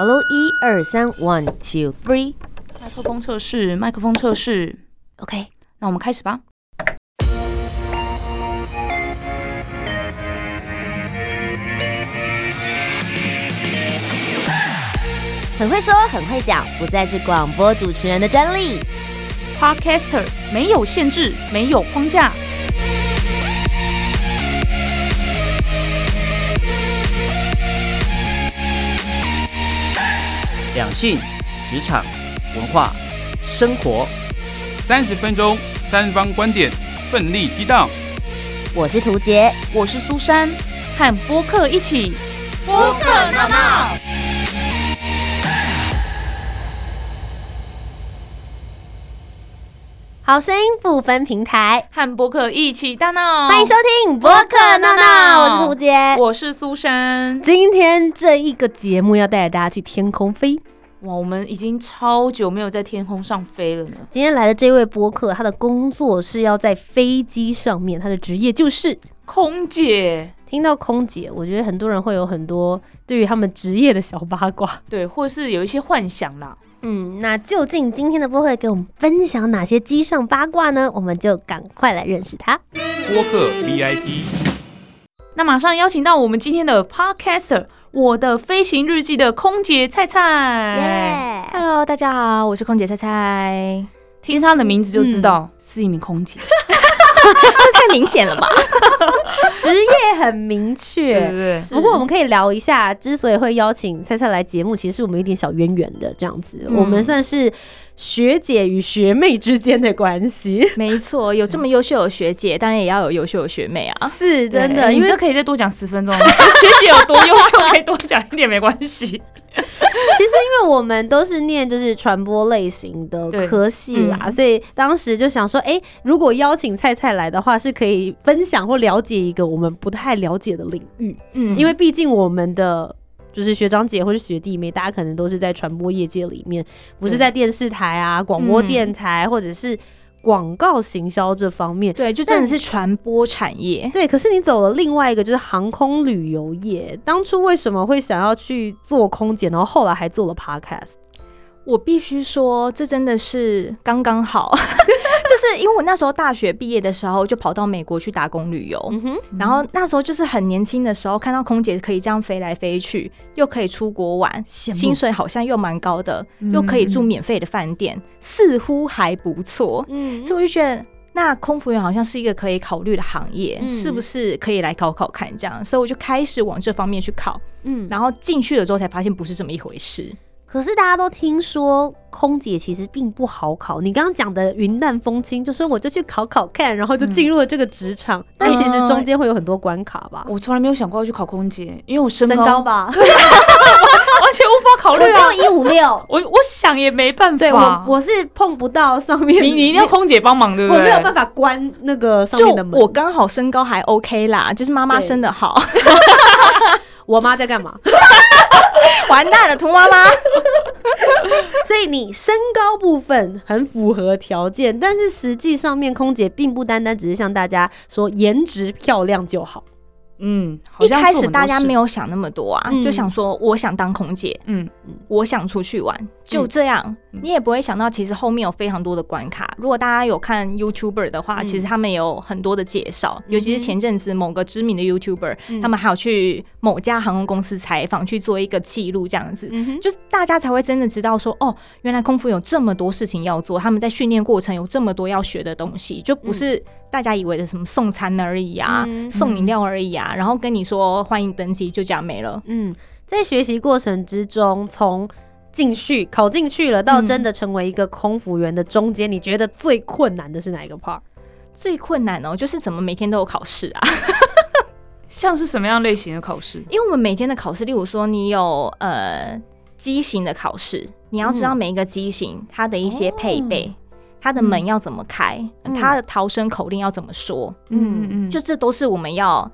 Hello，一二三，one two three，麦克风测试，麦克风测试，OK，那我们开始吧。很会说，很会讲，不再是广播主持人的专利。Podcaster 没有限制，没有框架。两性、职场、文化、生活，三十分钟，三方观点，奋力激荡。我是涂杰，我是苏珊，和播客一起播客闹闹。好声音不分平台，和播客一起大闹。欢迎收听播客闹闹，我是涂杰，我是苏珊。今天这一个节目要带着大家去天空飞。哇，我们已经超久没有在天空上飞了呢。今天来的这位播客，他的工作是要在飞机上面，他的职业就是空姐。听到空姐，我觉得很多人会有很多对于他们职业的小八卦，对，或是有一些幻想啦。嗯，那究竟今天的播客给我们分享哪些机上八卦呢？我们就赶快来认识他。播客 VIP，那马上邀请到我们今天的 Podcaster，我的飞行日记的空姐菜菜。耶！Hello，大家好，我是空姐菜菜。听她的名字就知道是一名空姐，这太明显了吧？职业很明确。对对不过我们可以聊一下，之所以会邀请菜菜来节目，其实是我们有一点小渊源的这样子，嗯我们算是学姐与学妹之间的关系。没错，有这么优秀的学姐，当然也要有优秀的学妹啊。是真的，因为这可以再多讲十分钟，学姐有多优秀，可以多讲一点没关系。其实因为我们都是念就是传播类型的科系啦，嗯所以当时就想说，哎、如果邀请菜菜来的话，是可以分享或了解一个我们不太了解的领域，嗯因为毕竟我们的。就是学长姐或是学弟妹，大家可能都是在传播业界里面，不是在电视台啊、广播电台、或者是广告行销这方面。对，就真的是传播产业。对，可是你走了另外一个就是航空旅游业，当初为什么会想要去做空姐，然后后来还做了 podcast？我必须说，这真的是刚刚好，就是因为我那时候大学毕业的时候就跑到美国去打工旅游，然后那时候就是很年轻的时候，看到空姐可以这样飞来飞去，又可以出国玩，薪水好像又蛮高的，嗯。又可以住免费的饭店，似乎还不错。嗯。所以我就觉得，那空服员好像是一个可以考虑的行业，嗯。是不是可以来考考看？这样，所以我就开始往这方面去考，嗯，然后进去了之后才发现不是这么一回事。可是大家都听说空姐其实并不好考。你刚刚讲的云淡风轻，就说我就去考考看，然后就进入了这个职场。但其实中间会有很多关卡吧？我从来没有想过要去考空姐，因为我身身高高吧，完全无法考虑啊。一五六。我我想也没办对我法，我是碰不到上面，你你一定要空姐帮忙，对不对？我没有办法关那个上面的门。我刚好身高还 OK 啦，就是妈妈生的好，我妈在干嘛？完蛋了，兔妈妈。所以你身高部分很符合条件，但是实际上面空姐并不单单只是像大家说颜值漂亮就好。嗯，好一开始大家没有想那么多啊，嗯。就想说我想当空姐，嗯，我想出去玩，就这样。你也不会想到，其实后面有非常多的关卡。如果大家有看 YouTuber 的话，嗯。其实他们有很多的介绍，嗯尤其是前阵子某个知名的 YouTuber，、他们还有去某家航空公司采访，去做一个记录，这样子。嗯，就是大家才会真的知道说，哦，原来空服有这么多事情要做，他们在训练过程有这么多要学的东西，就不是大家以为的什么送餐而已啊，嗯送饮料而已啊，然后跟你说欢迎登机，就这样没了。嗯，在学习过程之中，从进去考进去了，到真的成为一个空服员的中间，你觉得最困难的是哪一个 part？最困难哦，就是怎么每天都有考试啊。像是什么样类型的考试？因为我们每天的考试，例如说你有呃机型的考试，你要知道每一个机型它的一些配备，它的门要怎么开，嗯。它的逃生口令要怎么说，嗯嗯，就这都是我们要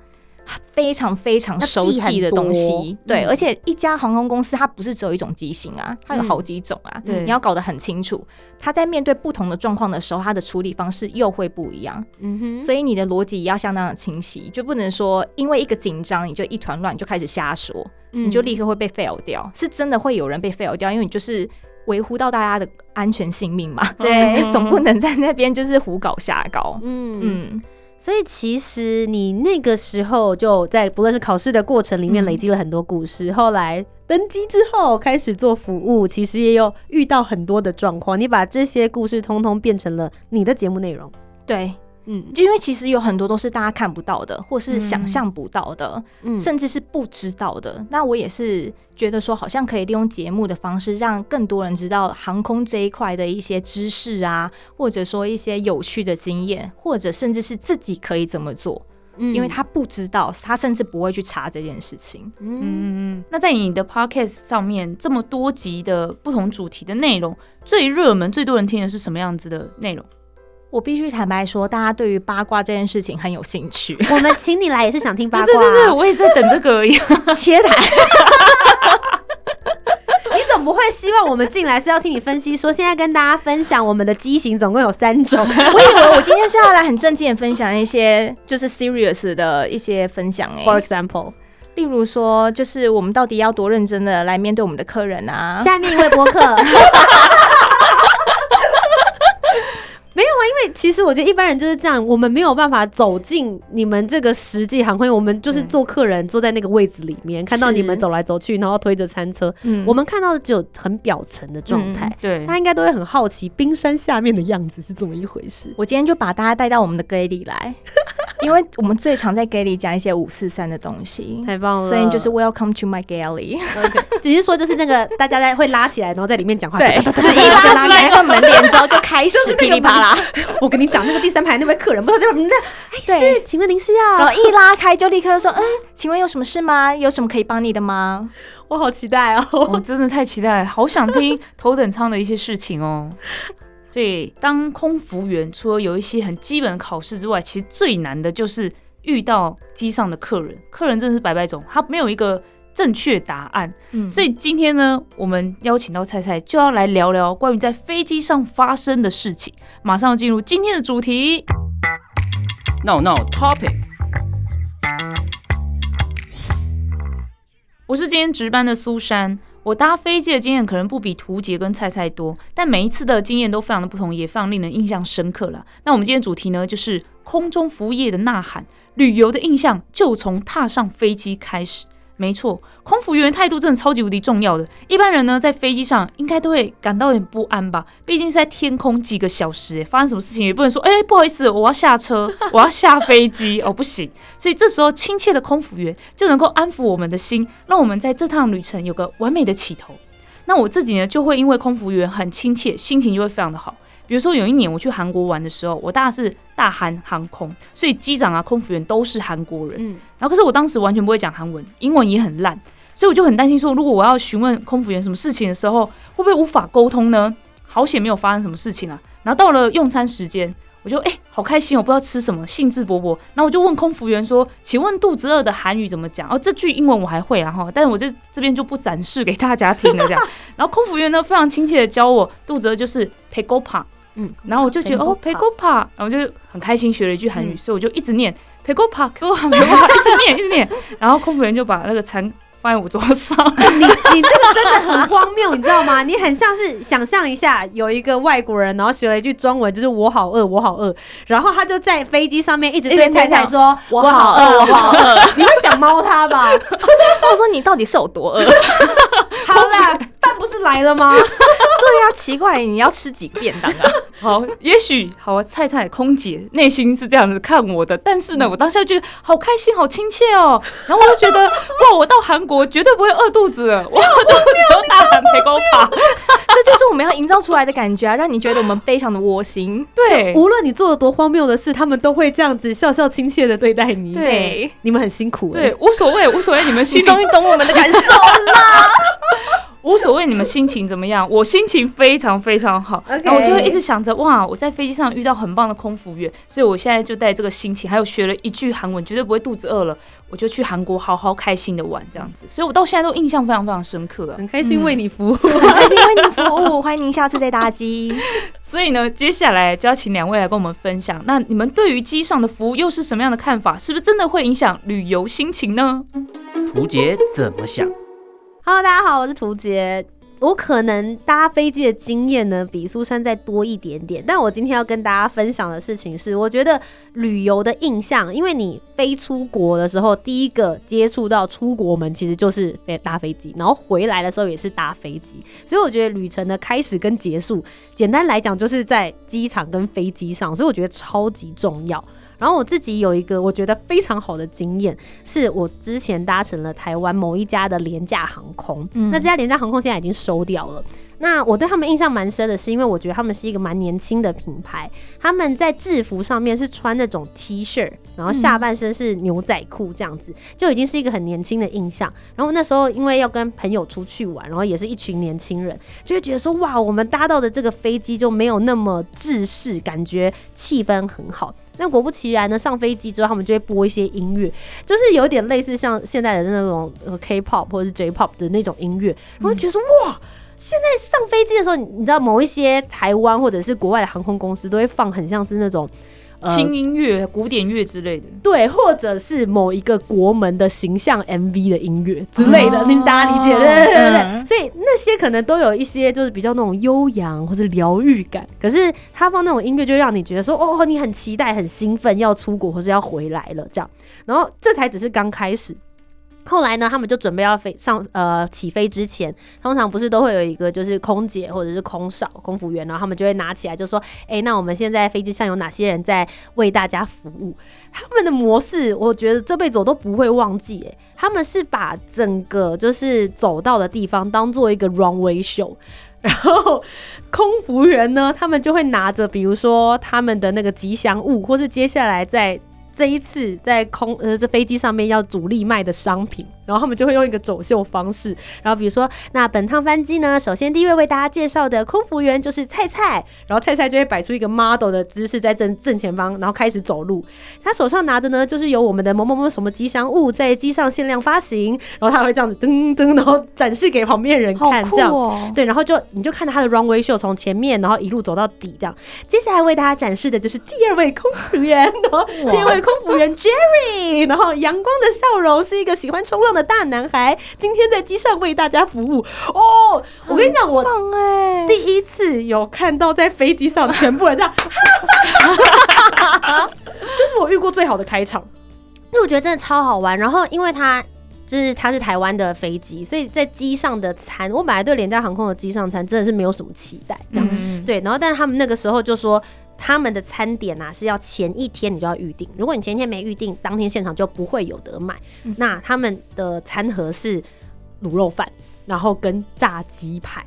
非常非常熟悉的东西。对，嗯。而且一家航空公司它不是只有一种机型啊，它有嗯好几种啊，对。你要搞得很清楚。它在面对不同的状况的时候，它的处理方式又会不一样，嗯哼，所以你的逻辑也要相当的清晰，就不能说因为一个紧张你就一团乱，你就开始瞎说，以你就立刻会被 fail 掉，是真的会有人被 fail 掉，因为你就是维护到大家的安全性命嘛。对总不能在那边就是胡搞瞎搞。嗯嗯。嗯，所以其实你那个时候就在不论是考试的过程里面嗯累积了很多故事，后来登机之后开始做服务，其实也有遇到很多的状况，你把这些故事通通变成了你的节目内容。对，嗯就因为其实有很多都是大家看不到的，或是嗯想象不到的，嗯甚至是不知道的。那我也是觉得说，好像可以利用节目的方式，让更多人知道航空这一块的一些知识啊，或者说一些有趣的经验，或者甚至是自己可以怎么做，嗯因为他不知道，他甚至不会去查这件事情。嗯。那在你的 podcast 上面，这么多集的不同主题的内容，最热门、最多人听的是什么样子的内容？我必须坦白说，大家对于八卦这件事情很有兴趣。我们请你来也是想听八 卦、对对对对，我也在等这个而已。切台，你总不会希望我们进来是要听你分析说，现在跟大家分享我们的机型总共有三种，我以为我今天是要来很正经的分享一些就是 serious 的一些分享哎、For example，例如说，就是我们到底要多认真的来面对我们的客人啊？下面一位播客。其实我觉得一般人就是这样，我们没有办法走进你们这个实际航空，我们就是对做客人，坐在那个位置里面，看到你们走来走去，然后推着餐车，嗯。我们看到的只有很表层的状态，对，他应该都会很好奇冰山下面的样子是怎么一回事。我今天就把大家带到我们的 gay 里来，因为我们最常在 gay 里讲一些五四三的东西，太棒了，所以就是 welcome to my galley。只是说就是那个大家在会拉起来，然后在里面讲话，对，就一拉起来那个门帘之后就开始噼里啪啦，我跟你讲，那个第三排那位客人不知道在旁边，哎，对 是，请问您是要？然后一拉开就立刻说，嗯，请问有什么事吗？有什么可以帮你的吗？我好期待哦。我真的太期待，好想听 头等舱的一些事情哦。所以，当空服员除了有一些很基本的考试之外，其实最难的就是遇到机上的客人。客人真的是百百种，他没有一个正确答案。嗯所以今天呢，我们邀请到菜菜，就要来聊聊关于在飞机上发生的事情。马上进入今天的主题。闹闹 topic。我是今天值班的苏珊。我搭飞机的经验可能不比图杰跟菜菜多，但每一次的经验都非常的不同，也非常令人印象深刻了。那我们今天主题呢，就是空中服务业的呐喊，旅游的印象就从踏上飞机开始。没错，空服员态度真的超级无敌重要的。一般人呢，在飞机上应该都会感到有点不安吧？毕竟是在天空几个小时，发生什么事情也不能说，哎、不好意思，我要下车，我要下飞机，哦，不行。所以这时候，亲切的空服员就能够安抚我们的心，让我们在这趟旅程有个完美的起头。那我自己呢，就会因为空服员很亲切，心情就会非常的好。比如说有一年我去韩国玩的时候，我搭的是大韩航空，所以机长啊、空服员都是韩国人。嗯，然后可是我当时完全不会讲韩文，英文也很烂，所以我就很担心说，如果我要询问空服员什么事情的时候，会不会无法沟通呢？好险没有发生什么事情啊。然后到了用餐时间，我就哎、好开心哦，我不知道吃什么，兴致勃勃。然后我就问空服员说：“请问肚子饿的韩语怎么讲？”哦，这句英文我还会啊哈，但是我这这边就不展示给大家听了这样。然后空服员呢非常亲切的教我肚子饿就是 p e g o p a 嗯，然后我就觉得哦 p e g o p a 然后就很开心学了一句韩语，所以我就一直念 p e g o p a p e g o p a p e g o p a 一直念一直念。然后空服员就把那个餐放在我桌上，你你这个真的很荒谬，你知道吗？你很像是想象一下，有一个外国人，然后学了一句中文，就是“我好饿，我好饿”，然后他就在飞机上面一直对太太说“我好饿，我好饿”，你会想猫他吧？我说你到底是有多饿？好啦，饭不是来了吗？对呀，奇怪，你要吃几个便当啊？好，也许好啊，菜菜空姐内心是这样子看我的，但是呢，我当下觉得好开心，好亲切哦。然后我就觉得，哇，我到韩国绝对不会饿肚子了，我肚子有大喊陪狗跑。这就是我们要营造出来的感觉啊，让你觉得我们非常的窝心。对，无论你做了多荒谬的事，他们都会这样子笑笑亲切的对待你。对，你们很辛苦、欸。对，无所谓，无所谓，你们心终于懂我们的感受了。无所谓你们心情怎么样，我心情非常非常好。然后我就会一直想着，哇，我在飞机上遇到很棒的空服员，所以我现在就带这个心情，还有学了一句韩文，绝对不会肚子饿了，我就去韩国好好开心的玩这样子。所以我到现在都印象非常非常深刻啊。很开心为你服务。很开心为你服务，欢迎您下次再搭机。所以呢，接下来就要请两位来跟我们分享，那你们对于机上的服务又是什么样的看法？是不是真的会影响旅游心情呢？图杰怎么想？Hello，大家好，我是图杰。我可能搭飞机的经验呢比苏珊再多一点点，但我今天要跟大家分享的事情是，我觉得旅游的印象，因为你飞出国的时候，第一个接触到出国门其实就是飞搭飞机，然后回来的时候也是搭飞机，所以我觉得旅程的开始跟结束，简单来讲就是在机场跟飞机上，所以我觉得超级重要。然后我自己有一个我觉得非常好的经验，是我之前搭乘了台湾某一家的廉价航空，嗯那这家廉价航空现在已经收掉了。那我对他们印象蛮深的，是因为我觉得他们是一个蛮年轻的品牌，他们在制服上面是穿那种 T 恤，然后下半身是牛仔裤这样子，就已经是一个很年轻的印象。然后那时候因为要跟朋友出去玩，然后也是一群年轻人，就会觉得说哇，我们搭到的这个飞机就没有那么制式，感觉气氛很好。那果不其然呢，上飞机之后，他们就会播一些音乐，就是有点类似像现在的那种 K-pop 或者是 J-pop 的那种音乐，然后觉得说哇。现在上飞机的时候，你你知道某一些台湾或者是国外的航空公司都会放很像是那种呃轻音乐、古典乐之类的。对，或者是某一个国门的形象 MV 的音乐之类的，哦令大家理解，对对对对对。嗯所以那些可能都有一些就是比较那种悠扬或者疗愈感，可是他放那种音乐就让你觉得说，哦，你很期待、很兴奋，要出国或是要回来了这样。然后这才只是刚开始。后来呢，他们就准备要飞上呃起飞之前，通常不是都会有一个就是空姐或者是空少、空服员，然后他们就会拿起来就说：“哎、那我们现在飞机上有哪些人在为大家服务？”他们的模式，我觉得这辈子我都不会忘记。哎，他们是把整个就是走到的地方当做一个 runway show。然后空服员呢，他们就会拿着，比如说他们的那个吉祥物，或是接下来在这一次在空呃这飞机上面要主力卖的商品，然后他们就会用一个走秀方式，然后比如说那本趟班机呢，首先第一位为大家介绍的空服员就是菜菜，然后菜菜就会摆出一个 model 的姿势在正正前方，然后开始走路，他手上拿着呢就是有我们的某某某什么吉祥物在机上限量发行，然后他会这样子噔噔，然后展示给旁边人好看，这样。哦！对，然后就你就看到他的 runway show 从前面，然后一路走到底这样。接下来为大家展示的就是第二位空服员，然后第二位空服员 Jerry，然后阳光的笑容是一个喜欢冲浪的大男孩，今天在机上为大家服务。哦，我跟你讲，我哎，第一次有看到在飞机上全部人这样，这是我遇过最好的开场，因为我觉得真的超好玩。然后因为它就是它是台湾的飞机，所以在机上的餐，我本来对廉价航空的机上餐真的是没有什么期待，这样、嗯，对。然后但是他们那个时候就说。他们的餐点啊是要前一天你就要预定，如果你前一天没预定，当天现场就不会有得买。那他们的餐盒是卤肉饭，然后跟炸鸡排，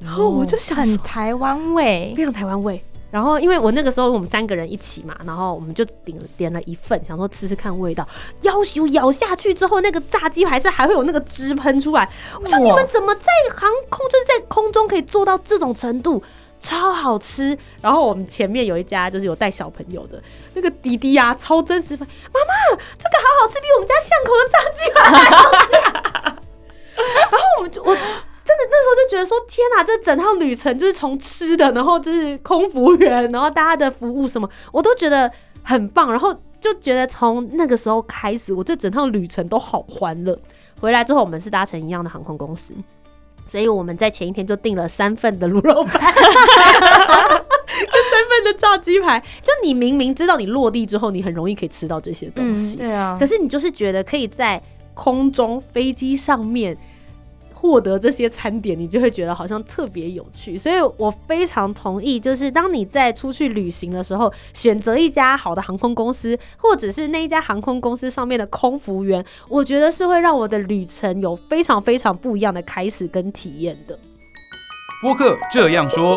然后我就想说很台湾味，非常台湾味。然后因为我那个时候我们三个人一起嘛，然后我们就点了点了一份，想说吃吃看味道。要求咬下去之后，那个炸鸡排是还会有那个汁喷出来。我说你们怎么在航空就是在空中可以做到这种程度？超好吃，然后我们前面有一家就是有带小朋友的那个弟弟啊，超真实，妈妈这个好好吃，比我们家巷口的炸鸡还好吃。然后我们就我真的那时候就觉得说，天哪，这整趟旅程就是从吃的，然后就是空服员，然后大家的服务什么，我都觉得很棒。然后就觉得从那个时候开始，我这整趟旅程都好欢乐。回来之后，我们是搭乘一样的航空公司。所以我们在前一天就订了三份的卤肉饭，跟三份的炸鸡排。就你明明知道你落地之后，你很容易可以吃到这些东西，对啊。可，是你就是觉得可以在空中飞机上面获得这些餐点，你就会觉得好像特别有趣。所以我非常同意，就是当你在出去旅行的时候，选择一家好的航空公司，或者是那一家航空公司上面的空服员，我觉得是会让我的旅程有非常非常不一样的开始跟体验的。播客这样说，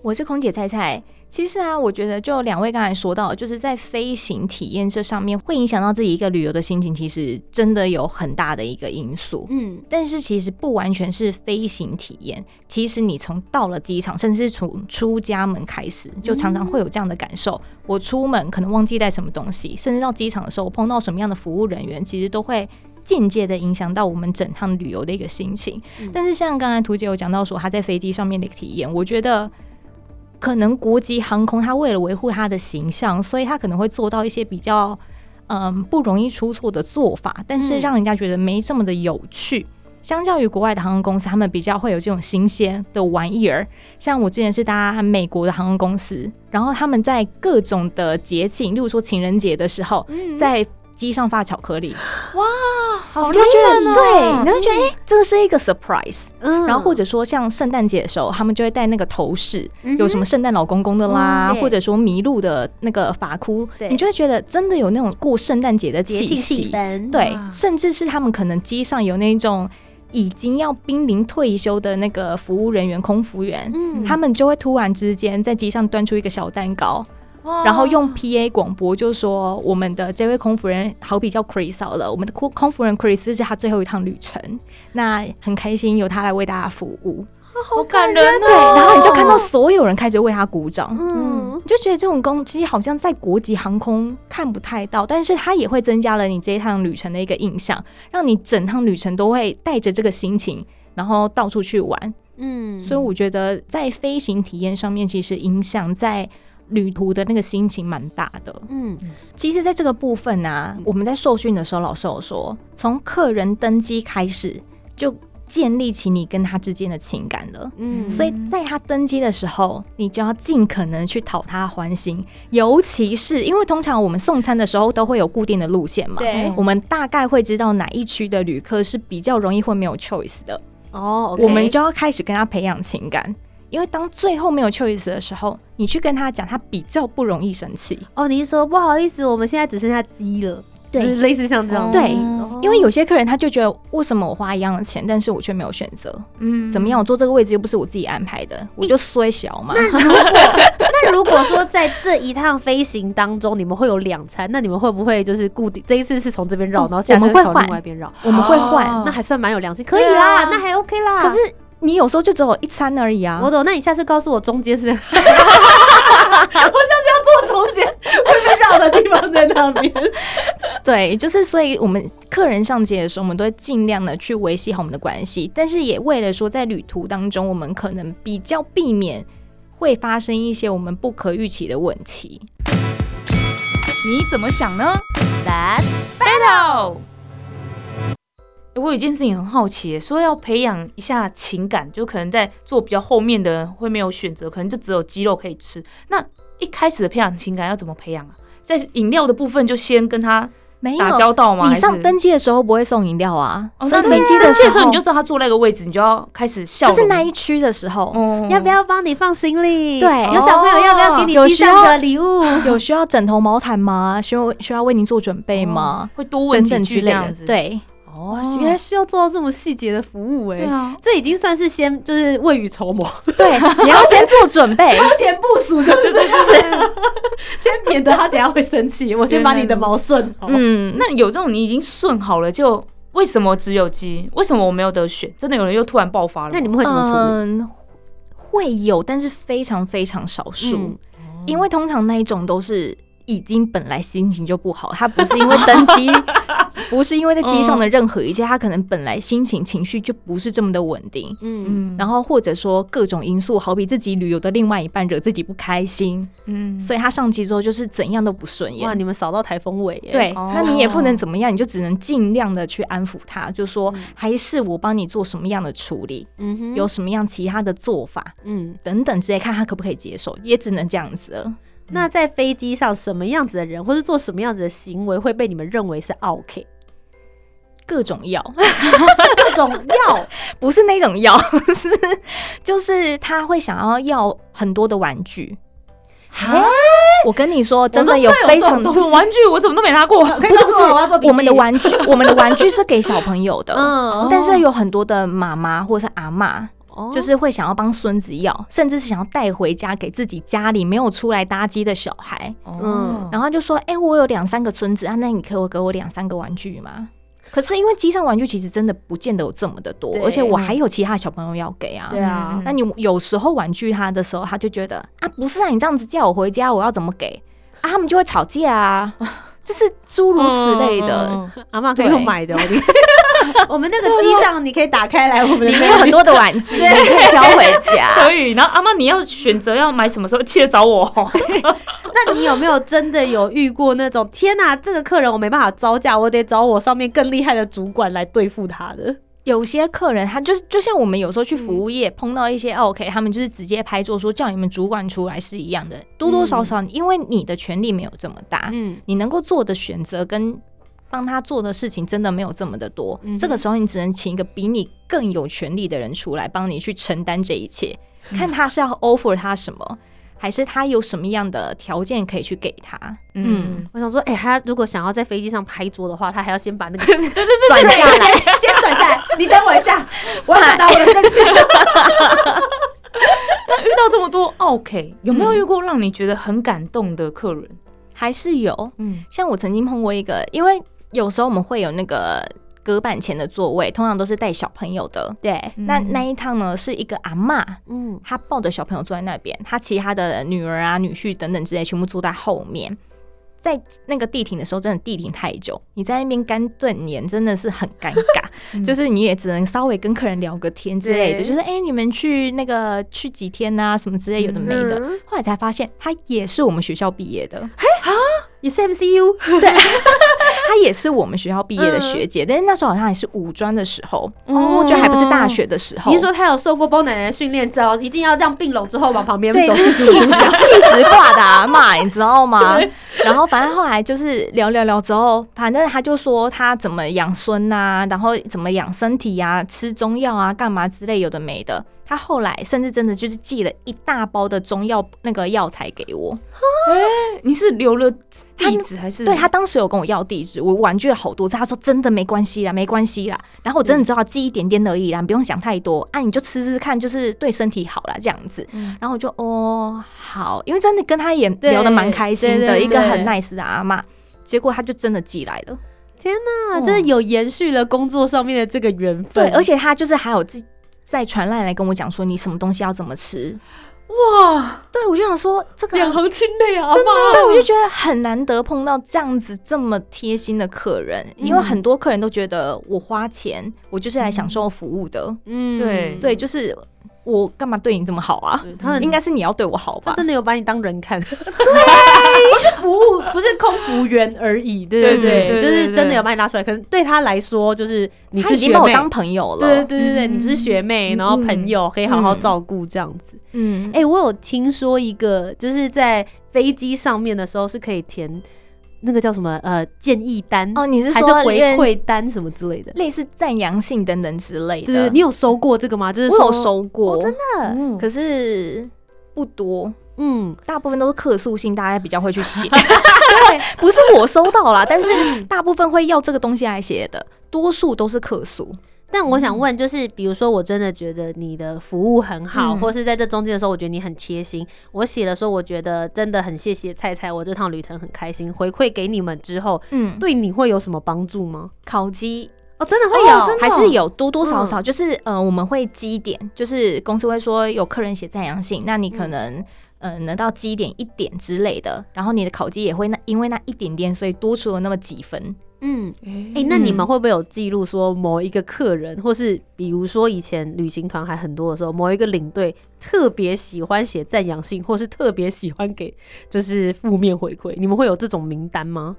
我是空姐菜菜。其实啊，我觉得就两位刚才说到，就是在飞行体验这上面会影响到自己一个旅游的心情，其实真的有很大的一个因素。嗯，但是其实不完全是飞行体验，其实你从到了机场，甚至是从出家门开始，就常常会有这样的感受。我出门可能忘记带什么东西，甚至到机场的时候，我碰到什么样的服务人员，其实都会间接的影响到我们整趟旅游的一个心情。但是像刚才图姐有讲到说，她在飞机上面的体验，我觉得。可能国际航空，它为了维护它的形象，所以它可能会做到一些比较嗯不容易出错的做法，但是让人家觉得没这么的有趣。相较于国外的航空公司，他们比较会有这种新鲜的玩意儿。像我之前是搭美国的航空公司，然后他们在各种的节庆，例如说情人节的时候，在机上发巧克力，哇，好就会觉得浪漫哦。对，你会觉得哎、这个是一个 surprise。嗯。然后或者说像圣诞节的时候，他们就会戴那个头饰，嗯有什么圣诞老公公的啦，嗯或者说麋鹿的那个发箍，你就会觉得真的有那种过圣诞节的气息。氛，对，甚至是他们可能机上有那种已经要濒临退休的那个服务人员、空服员，嗯。他们就会突然之间在机上端出一个小蛋糕，哇然后用 PA 广播就说我们的这位空服人好比叫 Chris 好了，我们的空空服人 Chris 是他最后一趟旅程，那很开心由他来为大家服务。好感人哦。对，然后你就看到所有人开始为他鼓掌。嗯你就觉得这种攻击好像在国际航空看不太到，但是它也会增加了你这一趟旅程的一个印象，让你整趟旅程都会带着这个心情，然后到处去玩。嗯所以我觉得在飞行体验上面，其实影响在旅途的那个心情蛮大的。嗯。其实，在这个部分呢、我们在受训的时候，老师有说，从客人登机开始就建立起你跟他之间的情感了。嗯。所以在他登机的时候，你就要尽可能去讨他欢心，尤其是因为通常我们送餐的时候都会有固定的路线嘛，对。我们大概会知道哪一区的旅客是比较容易会没有 choice 的，哦，我们就要开始跟他培养情感。因为当最后没有 choice 的时候，你去跟他讲，他比较不容易生气。哦，你是说不好意思，我们现在只剩下鸡了，对就是类似像这样，对哦因为有些客人他就觉得，为什么我花一样的钱，但是我却没有选择？嗯怎么样？我坐这个位置又不是我自己安排的，我就衰小嘛。那如果 那如果说在这一趟飞行当中，你们会有两餐，那你们会不会就是固定这一次是从这边绕，哦然后下次从我们会换另外一边绕？我们会换，哦那还算蛮有良心，可以啦，啊那还 OK 啦。可是你有时候就只有一餐而已啊。我懂，那你下次告诉我中间是，我下次要坐中间，会被绕的地方在那边。对，就是所以我们客人上街的时候，我们都会尽量的去维系好我们的关系，但是也为了说在旅途当中，我们可能比较避免会发生一些我们不可预期的问题。你怎么想呢？Let's battle。欸我有一件事情很好奇耶，说要培养一下情感，就可能在做比较后面的人会没有选择，可能就只有鸡肉可以吃。那一开始的培养情感要怎么培养啊？在饮料的部分就先跟他没打交道吗？你还是上登机的时候不会送饮料啊，哦，那上登记的时候的时候你就知道他坐那个位置，你就要开始笑是那一区的时候，哦要不要帮你放行李？对有小朋友要不要给你需要的礼物？有需要枕头毛毯吗？需要需要为您做准备吗？会多问等等几句之类的这样子。，对，哦，原来需要做到这么细节的服务哎、对啊，这已经算是先就是未雨绸缪，对，你要先做准备。超前部署就是这是，先免得他等下会生气。我先把你的毛顺好。嗯，那有这种你已经顺好了，就为什么只有鸡？为什么我没有得选？真的有人又突然爆发了？那你们会怎么处理？嗯，会有，但是非常非常少数，嗯因为通常那一种都是。已经本来心情就不好，他不是因为登机，不是因为在机上的任何一切，他可能本来心情情绪就不是这么的稳定，嗯。嗯，然后或者说各种因素，好比自己旅游的另外一半惹自己不开心，嗯，所以他上机之后就是怎样都不顺眼。哇，你们扫到台风尾耶！对，哦。那你也不能怎么样，你就只能尽量的去安抚他，就说嗯。还是我帮你做什么样的处理，嗯哼。有什么样其他的做法嗯，等等之类，看他可不可以接受，也只能这样子了。那在飞机上什么样子的人，或是做什么样子的行为，会被你们认为是 OK？各种药，各种药，不是那种药，是就是他会想要要很多的玩具。啊，我跟你说，真的有非常这种什么玩具我怎么都没拿过？不是不是我们的玩具，我们的玩具是给小朋友的，嗯。但是有很多的妈妈或是阿嬷哦就是会想要帮孙子要，甚至是想要带回家给自己家里没有出来搭机的小孩。嗯，然后就说：“哎、我有两三个孙子啊，那你可以给我两三个玩具吗？”可是因为机上玩具其实真的不见得有这么的多，而且我还有其他小朋友要给啊。对啊那你有时候玩具他的时候，他就觉得啊，不是啊，你这样子叫我回家，我要怎么给啊？他们就会吵架啊，就是诸如此类的。阿妈可以对用买的，我们那个机上你可以打开来，我们的 里面有很多的玩具，你可以挑回家。可以。然后阿妈，你要选择要买什么时候，记得找我哦。那你有没有真的有遇过那种天哪、这个客人我没办法招架，我得找我上面更厉害的主管来对付他的？有些客人他就是就像我们有时候去服务业、碰到一些 OK，他们就是直接拍桌说叫你们主管出来是一样的，多多少少、因为你的权利没有这么大，嗯，你能够做的选择跟帮他做的事情真的没有这么的多。嗯这个时候你只能请一个比你更有权利的人出来帮你去承担这一切，嗯看他是要 offer 他什么，还是他有什么样的条件可以去给他。嗯，我想说，哎、他如果想要在飞机上拍桌的话，他还要先把那个 转下来。先转下来。你等我一下，我要表达我的生气。那遇到这么多 OK，有没有遇过让你觉得很感动的客人？还是有，嗯，像我曾经碰过一个，因为有时候我们会有那个隔板前的座位，通常都是带小朋友的。对，那那一趟呢，是一个阿嬷，嗯，她抱着小朋友坐在那边，她其他的女儿啊、女婿等等之类，全部坐在后面。在那个地停的时候，真的地停太久，你在那边干瞪眼，真的是很尴尬。就是你也只能稍微跟客人聊个天之类的，就是哎、你们去那个去几天啊，什么之类有的没的。嗯后来才发现，他也是我们学校毕业的。也是 MCU，对她也是我们学校毕业的学姐，但是那时候好像还是五专的时候，哦就还不是大学的时候。你是说她有受过包奶奶的训练，之后一定要这样并拢之后往旁边对，走，就是气质 气质挂的阿嬷，你知道吗？然后反正后来就是聊聊聊之后，反正她就说她怎么养孙呐、然后怎么养身体呀、吃中药啊，干嘛之类有的没的。他后来甚至真的就是寄了一大包的中药那个药材给我，你是留了地址还是？对他当时有跟我要地址，我婉拒了好多次。他说真的没关系啦，没关系啦。然后我真的只好寄一点点而已啦，你不用想太多啊，你就吃吃看，就是对身体好啦这样子。嗯然后我就哦好，因为真的跟他也聊得蛮开心的，一个很 nice 的阿妈。结果他就真的寄来了，天呐，就是有延续了工作上面的这个缘分。对，而且他就是还有自在传来来跟我讲说你什么东西要怎么吃。哇，对，我就想说这个两行清泪啊，真的。对，我就觉得很难得碰到这样子这么贴心的客人，因为很多客人都觉得我花钱，我就是来享受服务的。嗯对对，就是我干嘛对你这么好啊？他们应该是你要对我好他吧？真的有把你当人看，对，不是服务，不是空服员而已，对对对就是真的有把你拉出来。可能对他来说，就是你是学妹，当朋友了。对对对对你是学妹，然后朋友可以好好照顾这样子。嗯，哎，我有听说一个，就是在飞机上面的时候是可以填那个叫什么呃建议单哦，你是还是回说因为馈单什么之类的。类似赞扬信等等之类的？你有收过这个吗？就是我有说，收过，真的，嗯可是不多。嗯，大部分都是客诉信，大家比较会去写。对，不是我收到啦，但是大部分会要这个东西来写的，多数都是客诉。但我想问，就是比如说，我真的觉得你的服务很好，嗯或是在这中间的时候，我觉得你很贴心。我写的时候，我觉得真的很谢谢菜菜，我这趟旅程很开心。回馈给你们之后，嗯，对你会有什么帮助吗？烤鸡哦，真的会有，还是有多多少少，就是呃，我们会积点，就是公司会说有客人写赞扬信，那你可能。呃，能到积点一点之类的，然后你的烤鸡也会那因为那一点点，所以多出了那么几分。嗯，哎、哎那你们会不会有记录说某一个客人，或是比如说以前旅行团还很多的时候，某一个领队特别喜欢写赞扬信，或是特别喜欢给就是负面回馈，你们会有这种名单吗？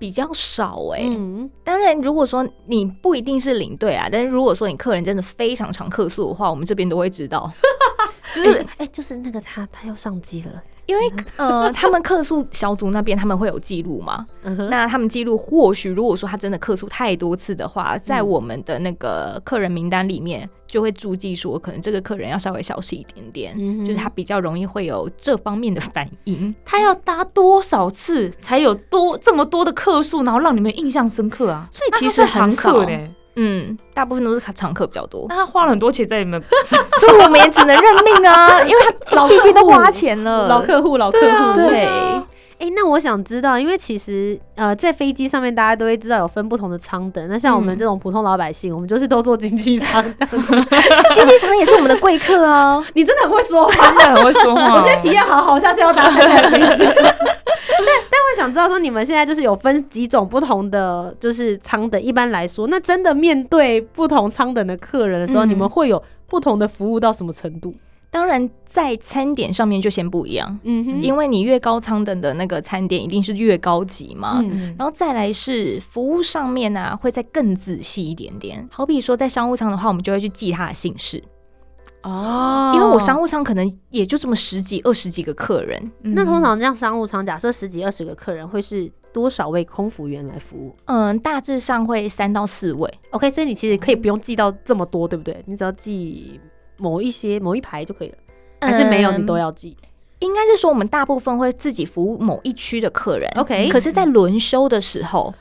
比较少哎、嗯，当然，如果说你不一定是领队啊，但是如果说你客人真的非常常客诉的话，我们这边都会知道。就是哎、就是那个他他要上机了，因为呃，他们客诉小组那边他们会有记录嘛，嗯，那他们记录或许如果说他真的客诉太多次的话，在嗯。我们的那个客人名单里面就会注记说，可能这个客人要稍微小心一点点，嗯就是他比较容易会有这方面的反应。他要搭多少次才有多这么多的客诉，然后让你们印象深刻啊？所以其实很少嗯，大部分都是常客比较多。那，他花了很多钱在你们 所以我们也只能认命啊，因为他老毕竟都花钱了，老客户，老客户，对我想知道，因为其实呃，在飞机上面大家都会知道有分不同的舱等。那像我们嗯这种普通老百姓，我们就是都坐经济舱。经济舱也是我们的贵客啊。你真的很会说话，真的很会说话。我现在体验好好，下次要搭台台飞机。但但我想知道说，你们现在就是有分几种不同的就是舱等。一般来说，那真的面对不同舱等的客人的时候，嗯你们会有不同的服务到什么程度？当然，在餐点上面就先不一样，嗯哼因为你越高舱等的那个餐点一定是越高级嘛。嗯然后再来是服务上面啊，会再更仔细一点点。好比说在商务舱的话，我们就会去记他的姓氏，哦因为我商务舱可能也就这么十几、二十几个客人，嗯那通常这样商务舱，假设十几二十个客人，会是多少位空服员来服务嗯，大致上会三到四位。？OK，所以你其实可以不用记到这么多，对不对？你只要记某一些某一排就可以了，还是没有你都要？要记？应该是说我们大部分会自己服务某一区的客人 OK 可是，在轮休的时候。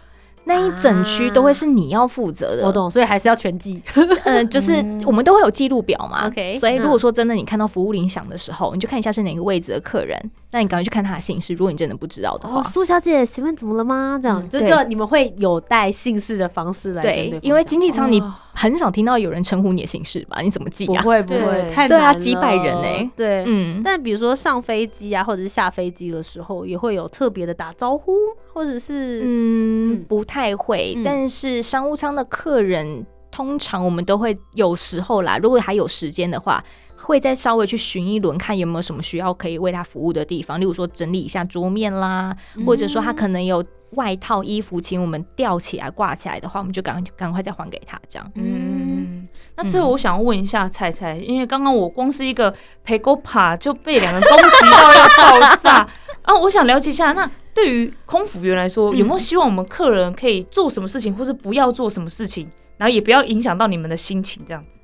那一整区都会是你要负责的，我懂，所以还是要全记。嗯，就是我们都会有记录表嘛。OK，所以如果嗯说真的你看到服务铃响的时候，你就看一下是哪个位置的客人，那你赶快去看他的姓氏。如果你真的不知道的话，哦，苏小姐，请问怎么了吗？这样就就你们会有带姓氏的方式来对因为讲经济舱你哦很少听到有人称呼你的姓氏吧？你怎么记不啊？会不会对太对啊几百人欸对，嗯，但比如说上飞机啊，或者是下飞机的时候，也会有特别的打招呼，或者是嗯嗯，不太会。嗯但是商务舱的客人，通常我们都会有时候啦，如果还有时间的话，会再稍微去巡一轮，看有没有什么需要可以为他服务的地方，例如说整理一下桌面啦，或者说他可能有外套、衣服，请我们吊起来、挂起来的话，我们就赶赶快再还给他，这样。嗯，那最后我想要问一下菜菜，因为刚刚我光是一个陪狗爬就被两个人攻击到要爆炸 啊！我想了解一下，那对于空服员来说，有没有希望我们客人可以做什么事情，或是不要做什么事情，然后也不要影响到你们的心情，这样子？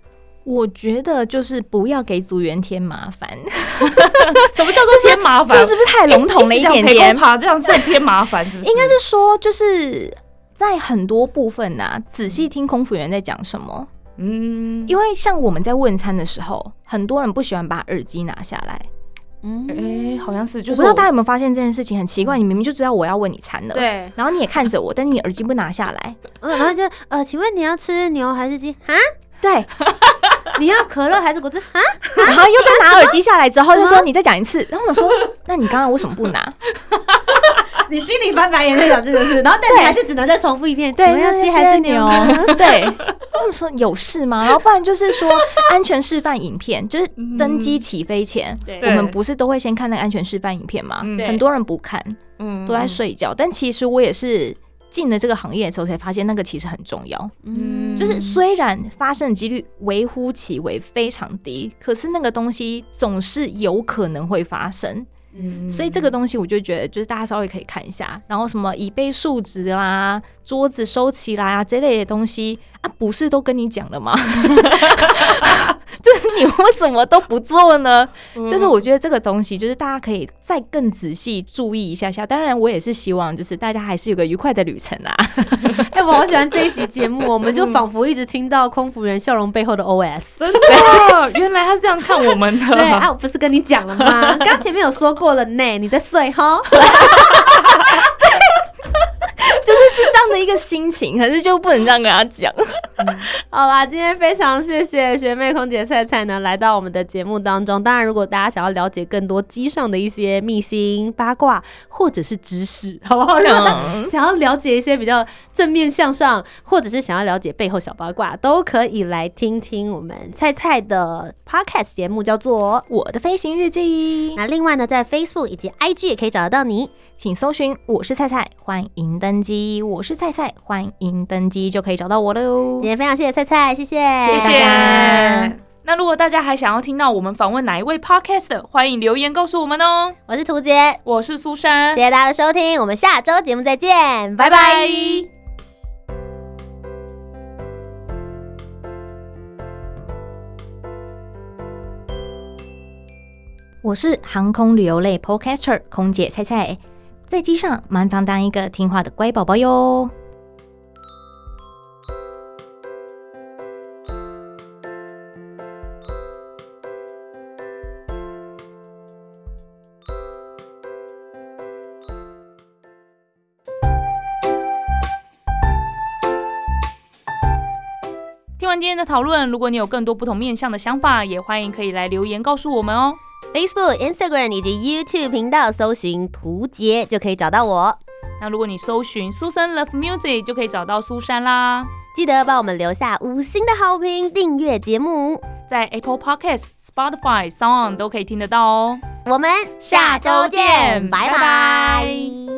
我觉得就是不要给组员添麻烦，什么叫做添麻烦？这是不是太笼统了一点点？爬这样算添麻烦，是不是？应该是说，就是在很多部分呐、仔细听空服员在讲什么。嗯，因为像我们在问餐的时候，很多人不喜欢把耳机拿下来。嗯。哎、好像是，就是我不知道大家有没有发现这件事情很奇怪，你明明就知道我要问你餐了，，对，然后你也看着我，但是你耳机不拿下来，嗯，然后就呃，请问你要吃牛还是鸡？啊？对，你要可乐还是果汁？啊？然后又再拿耳机下来之后就说你再讲一次，然后我说 那你刚刚为什么不拿？你心里翻白眼在讲这个事，然后但你还是只能再重复一遍，对，请问要鸡还是牛？对，他们说有事吗？然后不然就是说安全示范影片，就是登机起飞前，我们不是都会先看那个安全示范影片吗？很多人不看，嗯都在睡觉。但其实我也是进了这个行业的时候才发现，那个其实很重要。嗯就是虽然发生的几率微乎其微，非常低，可是那个东西总是有可能会发生。所以这个东西我就觉得，就是大家稍微可以看一下，然后什么椅背竖直啦、桌子收起来啊这类的东西啊，不是都跟你讲了吗？就是你为什么都不做呢？就是我觉得这个东西，就是大家可以再更仔细注意一下下。当然，我也是希望就是大家还是有个愉快的旅程啊。哎、我好喜欢这一集节目，我们就仿佛一直听到空服员笑容背后的 OS。真的，原来他是这样看我们的。对啊，我不是跟你讲了吗？刚前面有说过了呢，你在睡哈。就是是这样的一个心情，可是就不能这样跟他讲。好啦，今天非常谢谢学妹空姐菜菜呢来到我们的节目当中。当然，如果大家想要了解更多机上的一些秘辛、八卦或者是知识，好不好？如果大家想要了解一些比较正面向上，或者是想要了解背后小八卦，都可以来听听我们菜菜的 podcast 节目，叫做。我的飞行日记，那另外呢，在 Facebook 以及 IG 也可以找得到你。请搜寻“我是菜菜”，欢迎登机。我是菜菜，欢迎登机就可以找到我喽今。天非常谢谢菜菜，谢谢，谢谢大家。那如果大家还想要听到我们访问哪一位 podcast，欢迎留言告诉我们哦。我是涂杰，我是苏珊谢，谢大家的收听，我们下周节目再见，拜拜拜拜我是航空旅游类 podcaster 空姐菜菜，在机上蛮妨当一个听话的乖宝宝哟。的讨论，如果你有更多不同面向的想法，也欢迎可以来留言告诉我们哦。Facebook、Instagram 以及 YouTube 频道搜寻“图杰”就可以找到我。那如果你搜寻苏珊 Love Music，就可以找到苏珊啦。记得帮我们留下五星的好评，订阅节目。在 Apple Podcast、Spotify、Sound 都可以听得到哦。我们下周见，拜拜